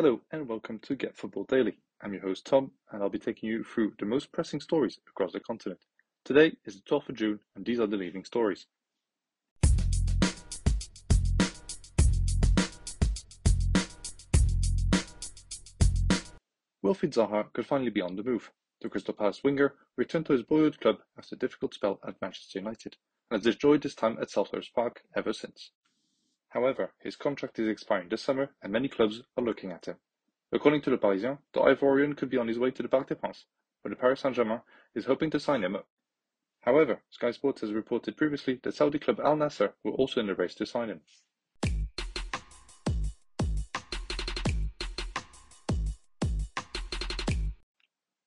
Hello and welcome to Get Football Daily. I'm your host Tom and I'll be taking you through the most pressing stories across the continent. Today is the 12th of June and these are the leading stories. Wilfried Zaha could finally be on the move. The Crystal Palace winger returned to his boyhood club after a difficult spell at Manchester United and has enjoyed his time at Selhurst Park ever since. However, his contract is expiring this summer and many clubs are looking at him. According to Le Parisien, the Ivorian could be on his way to the Parc des Princes, where the Paris Saint-Germain is hoping to sign him up. However, Sky Sports has reported previously that Saudi club Al Nassr were also in the race to sign him.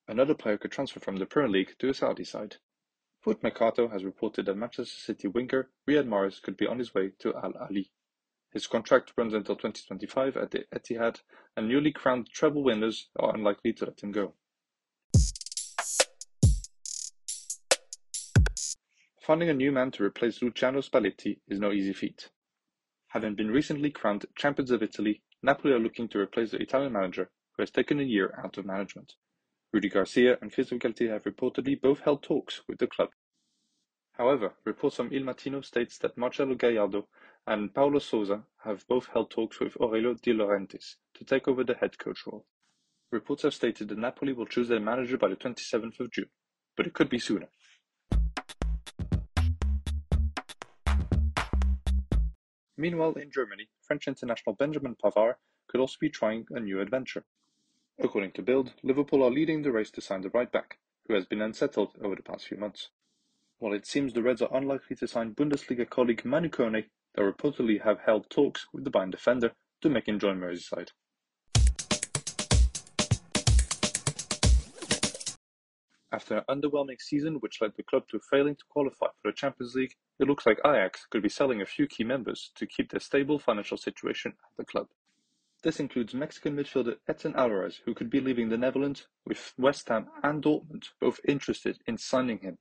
Another player could transfer from the Premier League to a Saudi side. Foot Mercato has reported that Manchester City winger Riyad Mahrez could be on his way to Al Ahli. His contract runs until 2025 at the Etihad, and newly crowned treble winners are unlikely to let him go. Finding a new man to replace Luciano Spalletti is no easy feat. Having been recently crowned champions of Italy, Napoli are looking to replace the Italian manager, who has taken a year out of management. Rudi Garcia and Christophe Galtier have reportedly both held talks with the club. However, reports from Il Mattino states that Marcelo Gallardo and Paulo Sousa have both held talks with Aurelio De Laurentiis to take over the head coach role. Reports have stated that Napoli will choose their manager by the 27th of June, but it could be sooner. Meanwhile, in Germany, French international Benjamin Pavard could also be trying a new adventure. According to Bild, Liverpool are leading the race to sign the right back, who has been unsettled over the past few months. While it seems the Reds are unlikely to sign Bundesliga colleague Manu Kone, they reportedly have held talks with the Bayern defender to make him join Merseyside. After an underwhelming season which led the club to failing to qualify for the Champions League, it looks like Ajax could be selling a few key members to keep their stable financial situation at the club. This includes Mexican midfielder Edson Alvarez, who could be leaving the Netherlands, with West Ham and Dortmund both interested in signing him.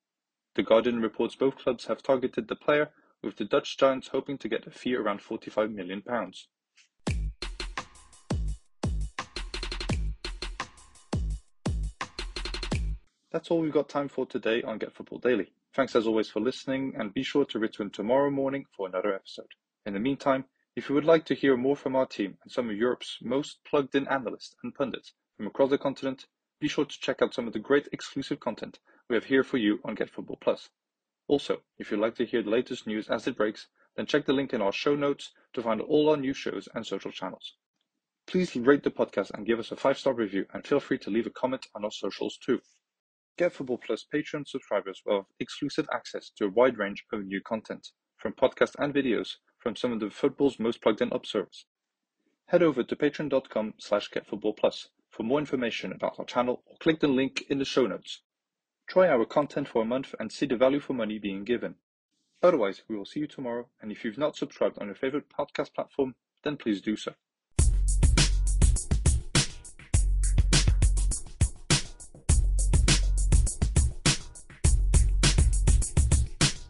The Guardian reports both clubs have targeted the player with the Dutch giants hoping to get a fee around £45 million. That's all we've got time for today on Get Football Daily. Thanks as always for listening, and be sure to return tomorrow morning for another episode. In the meantime, if you would like to hear more from our team and some of Europe's most plugged in analysts and pundits from across the continent, be sure to check out some of the great exclusive content we have here for you on Get Football Plus. Also, if you'd like to hear the latest news as it breaks, then check the link in our show notes to find all our new shows and social channels. Please rate the podcast and give us a five star review, and feel free to leave a comment on our socials too. Get Football Plus Patreon subscribers will have exclusive access to a wide range of new content, from podcasts and videos from some of the football's most plugged in observers. Head over to patreon.com slash getfootballplus for more information about our channel or click the link in the show notes. Try our content for a month and see the value for money being given. Otherwise, we will see you tomorrow, and if you've not subscribed on your favorite podcast platform, then please do so.